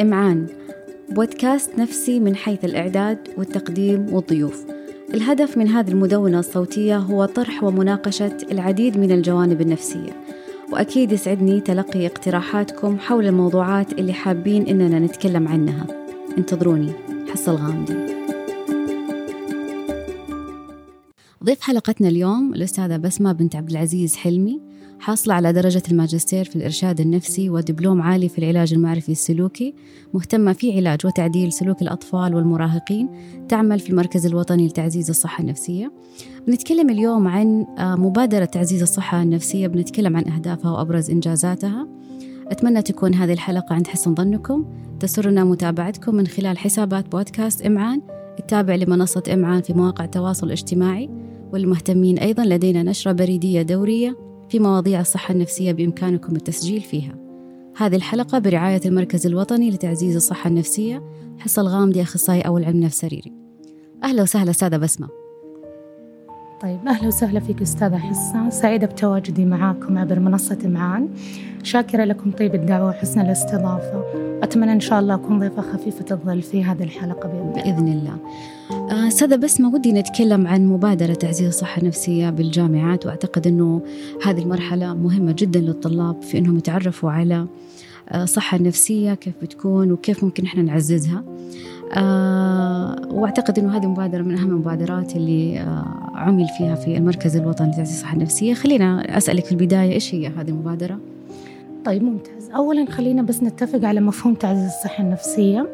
إمعان بودكاست نفسي من حيث الإعداد والتقديم والضيوف. الهدف من هذه المدونة الصوتية هو طرح ومناقشة العديد من الجوانب النفسية وأكيد يسعدني تلقي اقتراحاتكم حول الموضوعات اللي حابين إننا نتكلم عنها. انتظروني حصة الغامدي ضيف حلقتنا اليوم الأستاذة بسمة بنت عبد العزيز حلمي حاصلة على درجة الماجستير في الإرشاد النفسي ودبلوم عالي في العلاج المعرفي السلوكي مهتمة في علاج وتعديل سلوك الأطفال والمراهقين تعمل في المركز الوطني لتعزيز الصحة النفسية. بنتكلم اليوم عن آه، مبادرة تعزيز الصحة النفسية بنتكلم عن أهدافها وأبرز إنجازاتها. أتمنى تكون هذه الحلقة عند حسن ظنكم. تسرنا متابعتكم من خلال حسابات بودكاست إمعان. التابع لمنصة إمعان في مواقع التواصل الاجتماعي. والمهتمين أيضا لدينا نشرة بريدية دورية. في مواضيع الصحة النفسية بإمكانكم التسجيل فيها. هذه الحلقة برعاية المركز الوطني لتعزيز الصحة النفسية حصة الغامدي أخصائي أول علم نفس سريري. أهلا وسهلا أستاذة بسمة. طيب أهلا وسهلا فيك أستاذة حصة سعيدة بتواجدي معاكم عبر منصة معان. شاكرة لكم طيب الدعوة وحسن الاستضافة. أتمنى إن شاء الله أكون ضيفة خفيفة الظل في هذه الحلقة بإذن الله, بإذن الله. آه، أستاذة بسمة ودي نتكلم عن مبادرة تعزيز الصحة النفسية بالجامعات. وأعتقد أنه هذه المرحلة مهمة جدا للطلاب في أنهم يتعرفوا على الصحة آه، النفسية كيف بتكون وكيف ممكن إحنا نعززها. أه وأعتقد إنه هذه مبادرة من أهم المبادرات اللي عمل فيها في المركز الوطني لتعزيز الصحة النفسية. خلينا أسألك في البداية إيش هي هذه المبادرة؟ طيب ممتاز. اولا خلينا بس نتفق على مفهوم تعزيز الصحة النفسية.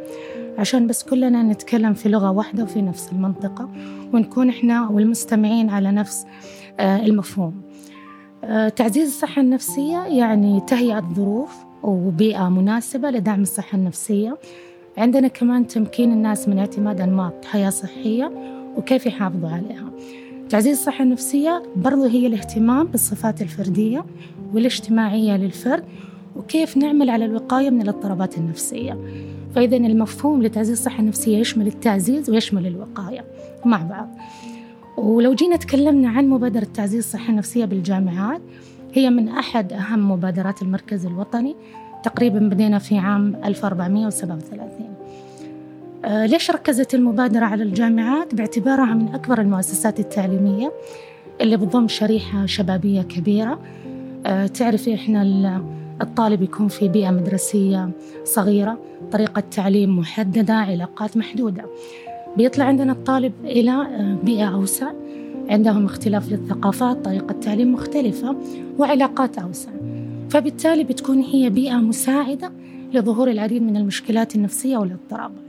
عشان بس كلنا نتكلم في لغة واحدة وفي نفس المنطقة ونكون إحنا والمستمعين على نفس أه المفهوم. أه تعزيز الصحة النفسية يعني تهيئة ظروف وبيئة مناسبة لدعم الصحة النفسية. عندنا كمان تمكين الناس من اعتماد أنماط حياة صحية وكيف يحافظوا عليها. تعزيز الصحة النفسية برضو هي الاهتمام بالصفات الفردية والاجتماعية للفرد وكيف نعمل على الوقاية من الاضطرابات النفسية. فإذا المفهوم لتعزيز الصحة النفسية يشمل التعزيز ويشمل الوقاية. مع بعض. ولو جينا تكلمنا عن مبادرة تعزيز الصحة النفسية بالجامعات هي من أحد أهم مبادرات المركز الوطني. تقريبا بدينا في عام 1437 آه، ليش ركزت المبادرة على الجامعات؟ باعتبارها من أكبر المؤسسات التعليمية اللي بتضم شريحة شبابية كبيرة. آه، تعرفي إحنا الطالب يكون في بيئة مدرسية صغيرة طريقة تعليم محددة علاقات محدودة. بيطلع عندنا الطالب إلى آه، بيئة أوسع. عندهم اختلاف للثقافات طريقة تعليم مختلفة وعلاقات أوسع. فبالتالي بتكون هي بيئة مساعدة لظهور العديد من المشكلات النفسية والاضطرابات.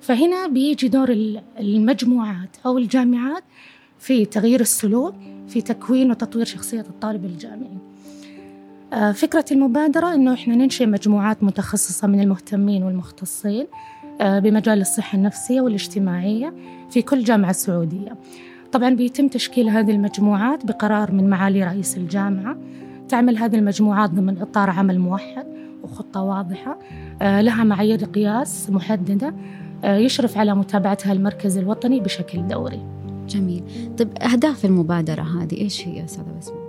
فهنا بيجي دور المجموعات أو الجامعات في تغيير السلوك في تكوين وتطوير شخصية الطالب الجامعي. فكرة المبادرة أنه إحنا ننشئ مجموعات متخصصة من المهتمين والمختصين آه، بمجال الصحة النفسية والاجتماعية في كل جامعة سعودية طبعا بيتم تشكيل هذه المجموعات بقرار من معالي رئيس الجامعة. تعمل هذه المجموعات ضمن إطار عمل موحد وخطة واضحة آه، لها معايير قياس محددة آه، يشرف على متابعتها المركز الوطني بشكل دوري. جميل. طيب أهداف المبادرة هذه إيش هي أستاذة بسمة؟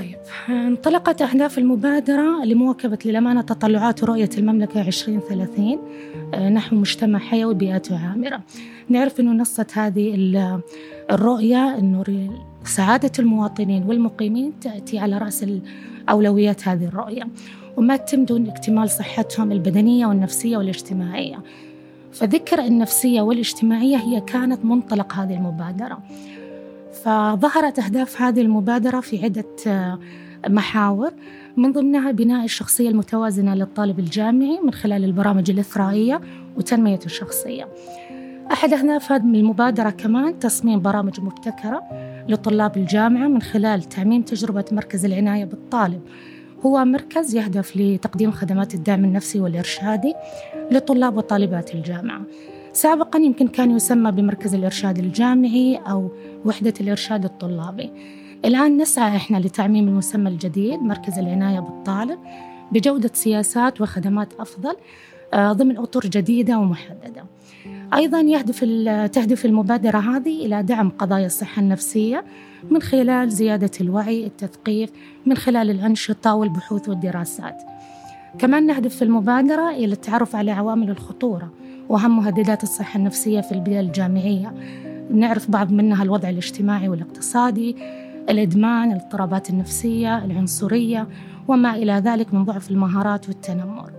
طيب انطلقت أهداف المبادرة لمواكبة للأمانة تطلعات ورؤية المملكة 2030 آه، نحو مجتمع حيوي بيئته عامرة. نعرف أنه نصت هذه الرؤية أنه سعادة المواطنين والمقيمين تأتي على رأس أولويات هذه الرؤية وما تتم دون اكتمال صحتهم البدنية والنفسية والاجتماعية. فذكر النفسية والاجتماعية هي كانت منطلق هذه المبادرة. فظهرت أهداف هذه المبادرة في عدة آه، محاور من ضمنها بناء الشخصية المتوازنة للطالب الجامعي من خلال البرامج الإثرائية وتنمية الشخصية. أحد أهداف هذه المبادرة كمان تصميم برامج مبتكرة لطلاب الجامعة من خلال تعميم تجربة مركز العناية بالطالب. هو مركز يهدف لتقديم خدمات الدعم النفسي والإرشادي لطلاب وطالبات الجامعة. سابقا يمكن كان يسمى بمركز الإرشاد الجامعي أو وحدة الإرشاد الطلابي. الآن نسعى إحنا لتعميم المسمى الجديد مركز العناية بالطالب بجودة سياسات وخدمات أفضل آه، ضمن أطر جديدة ومحددة. أيضا يهدف تهدف المبادرة هذه إلى دعم قضايا الصحة النفسية من خلال زيادة الوعي التثقيف من خلال الأنشطة والبحوث والدراسات. كمان نهدف في المبادرة إلى التعرف على عوامل الخطورة وأهم مهددات الصحة النفسية في البيئة الجامعية. نعرف بعض منها الوضع الاجتماعي والاقتصادي الإدمان الاضطرابات النفسية العنصرية وما إلى ذلك من ضعف المهارات والتنمر.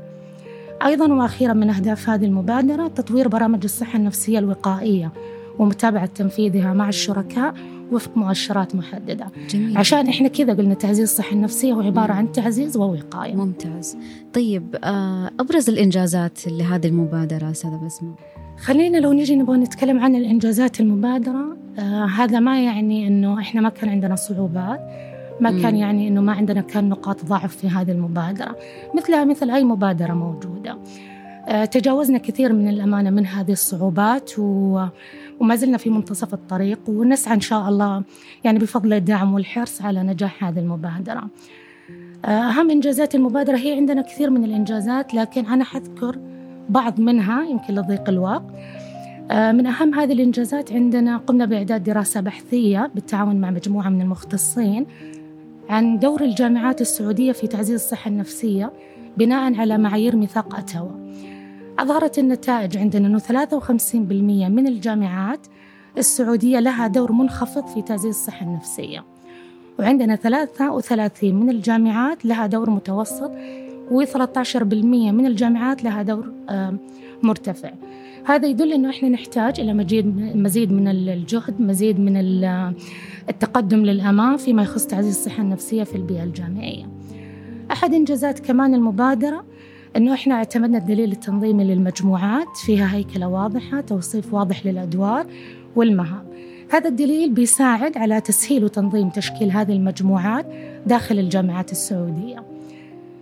أيضا وأخيرا من أهداف هذه المبادرة تطوير برامج الصحة النفسية الوقائية ومتابعة تنفيذها مع الشركاء وفق مؤشرات محددة. جميل. عشان إحنا كذا قلنا تعزيز الصحة النفسية هو عبارة عن تعزيز ووقاية. ممتاز. طيب آه، أبرز الإنجازات لهذه المبادرة أستاذة بسمة؟ خلينا لو نيجي نبغى نتكلم عن الإنجازات المبادرة آه هذا ما يعني إنه إحنا ما كان عندنا صعوبات ما مم. كان يعني إنه ما عندنا كان نقاط ضعف في هذه المبادرة. مثلها مثل أي مبادرة موجودة. آه تجاوزنا كثير من الأمانة من هذه الصعوبات و وما زلنا في منتصف الطريق ونسعى إن شاء الله يعني بفضل الدعم والحرص على نجاح هذه المبادرة. آه، أهم إنجازات المبادرة هي عندنا كثير من الإنجازات لكن أنا حذكر بعض منها يمكن لضيق الوقت. آه، من أهم هذه الإنجازات عندنا قمنا بإعداد دراسة بحثية بالتعاون مع مجموعة من المختصين عن دور الجامعات السعودية في تعزيز الصحة النفسية بناء على معايير ميثاق أتوا. أظهرت النتائج عندنا أنه 53% من الجامعات السعودية لها دور منخفض في تعزيز الصحة النفسية. وعندنا 33 من الجامعات لها دور متوسط و13% من الجامعات لها دور مرتفع. هذا يدل إنه إحنا نحتاج إلى مزيد مزيد من الجهد مزيد من التقدم للأمام فيما يخص تعزيز الصحة النفسية في البيئة الجامعية. أحد إنجازات كمان المبادرة إنه إحنا اعتمدنا الدليل التنظيمي للمجموعات فيها هيكلة واضحة توصيف واضح للأدوار والمهام. هذا الدليل بيساعد على تسهيل وتنظيم تشكيل هذه المجموعات داخل الجامعات السعودية.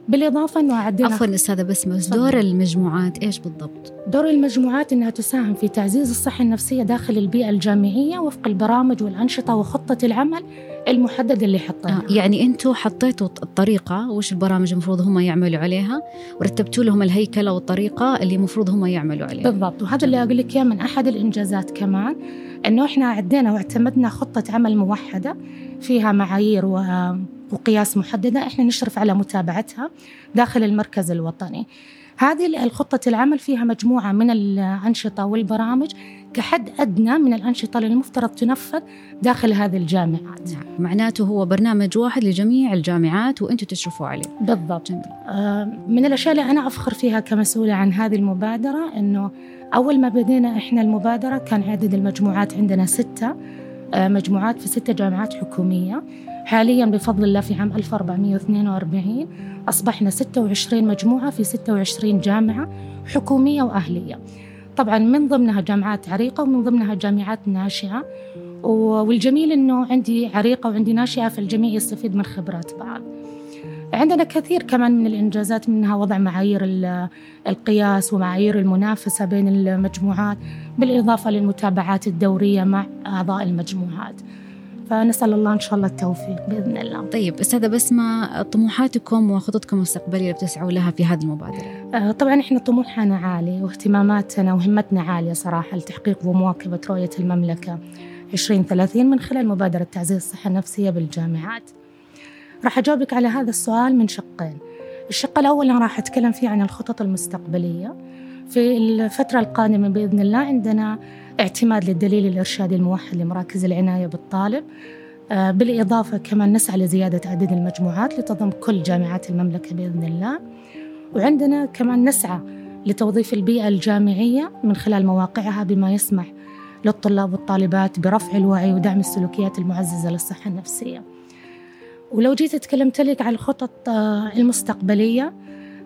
بالإضافة أنه عدينا عفوا أستاذة بسمة دور المجموعات إيش بالضبط؟ دور المجموعات أنها تساهم في تعزيز الصحة النفسية داخل البيئة الجامعية وفق البرامج والأنشطة وخطة العمل المحددة اللي حطيناها آه يعني أنتم حطيتوا الطريقة وش البرامج المفروض هم يعملوا عليها؟ ورتبتوا لهم الهيكلة والطريقة اللي المفروض هم يعملوا عليها. بالضبط وهذا اللي أقول لك من أحد الإنجازات كمان أنه إحنا عدينا واعتمدنا خطة عمل موحدة فيها معايير و وقياس محددة إحنا نشرف على متابعتها داخل المركز الوطني. هذه الخطة العمل فيها مجموعة من الأنشطة والبرامج كحد أدنى من الأنشطة اللي المفترض تنفذ داخل هذه الجامعات. نعم. معناته هو برنامج واحد لجميع الجامعات وأنتم تشرفوا عليه. بالضبط. جميل. آه من الأشياء اللي أنا أفخر فيها كمسؤولة عن هذه المبادرة أنه أول ما بدينا إحنا المبادرة كان عدد المجموعات عندنا ستة آه مجموعات في ستة جامعات حكومية. حاليا بفضل الله في عام 1442 أصبحنا 26 مجموعة في 26 جامعة حكومية وأهلية. طبعا من ضمنها جامعات عريقة ومن ضمنها جامعات ناشئة. والجميل أنه عندي عريقة وعندي ناشئة فالجميع يستفيد من خبرات بعض. عندنا كثير كمان من الإنجازات منها وضع معايير القياس ومعايير المنافسة بين المجموعات بالإضافة للمتابعات الدورية مع أعضاء المجموعات. فنسأل الله إن شاء الله التوفيق بإذن الله. طيب أستاذة بسمة طموحاتكم وخططكم المستقبلية اللي بتسعوا لها في هذه المبادرة؟ آه طبعا إحنا طموحنا عالي واهتماماتنا وهمتنا عالية صراحة لتحقيق ومواكبة رؤية المملكة 2030 من خلال مبادرة تعزيز الصحة النفسية بالجامعات. راح أجاوبك على هذا السؤال من شقين. الشق الأول أنا راح أتكلم فيه عن الخطط المستقبلية. في الفترة القادمة بإذن الله عندنا اعتماد للدليل الإرشادي الموحد لمراكز العناية بالطالب آه، بالإضافة كمان نسعى لزيادة عدد المجموعات لتضم كل جامعات المملكة بإذن الله. وعندنا كمان نسعى لتوظيف البيئة الجامعية من خلال مواقعها بما يسمح للطلاب والطالبات برفع الوعي ودعم السلوكيات المعززة للصحة النفسية. ولو جيت تكلمت لك على الخطط آه، المستقبلية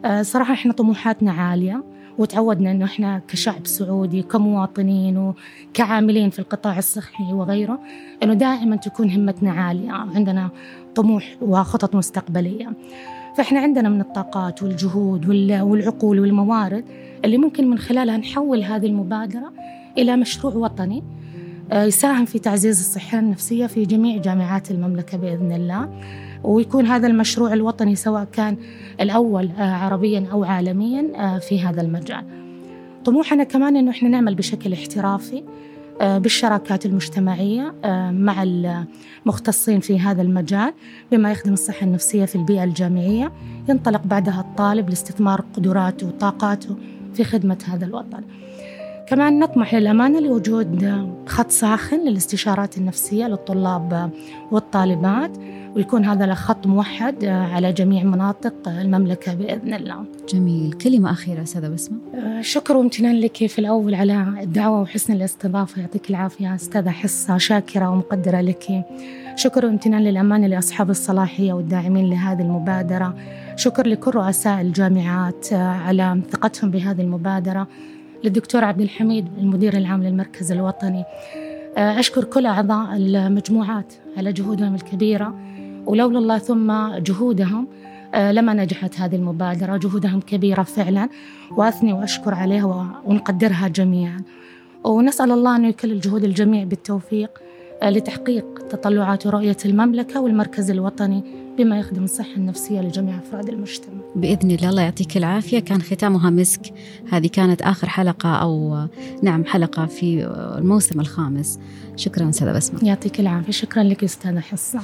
آه، صراحة إحنا طموحاتنا عالية. وتعودنا إنه إحنا كشعب سعودي كمواطنين وكعاملين في القطاع الصحي وغيره إنه دائما تكون همتنا عالية عندنا طموح وخطط مستقبلية. فإحنا عندنا من الطاقات والجهود والعقول والموارد اللي ممكن من خلالها نحول هذه المبادرة إلى مشروع وطني آه، يساهم في تعزيز الصحة النفسية في جميع جامعات المملكة بإذن الله. ويكون هذا المشروع الوطني سواء كان الأول آه، عربيا أو عالميا آه، في هذا المجال. طموحنا كمان أنه إحنا نعمل بشكل احترافي آه، بالشراكات المجتمعية مع المختصين في هذا المجال بما يخدم الصحة النفسية في البيئة الجامعية. ينطلق بعدها الطالب لاستثمار قدراته وطاقاته في خدمة هذا الوطن. كمان نطمح للأمانة لوجود خط ساخن للاستشارات النفسية للطلاب والطالبات. ويكون هذا الخط موحد على جميع مناطق المملكة بإذن الله. جميل. كلمة أخيرة أستاذة بسمة. شكر وامتنان لك في الأول على الدعوة وحسن الاستضافة. يعطيك العافية أستاذة حصة شاكرة ومقدرة لك. شكر وامتنان للأمانة لأصحاب الصلاحية والداعمين لهذه المبادرة. شكر لكل رؤساء الجامعات على ثقتهم بهذه المبادرة. للدكتور عبد الحميد المدير العام للمركز الوطني. أشكر كل أعضاء المجموعات على جهودهم الكبيرة. ولولا الله ثم جهودهم لما نجحت هذه المبادرة. جهودهم كبيرة فعلا وأثني وأشكر عليها ونقدرها جميعا. ونسأل الله أن يكل الجهود الجميع بالتوفيق لتحقيق تطلعات ورؤية المملكة والمركز الوطني بما يخدم الصحة النفسية لجميع أفراد المجتمع. بإذن الله الله يعطيك العافية. كان ختامها مسك. هذه كانت آخر حلقة أو نعم حلقة في الموسم الخامس. شكرا أستاذة بسمة. يعطيك العافية. شكرا لك أستاذة حصة.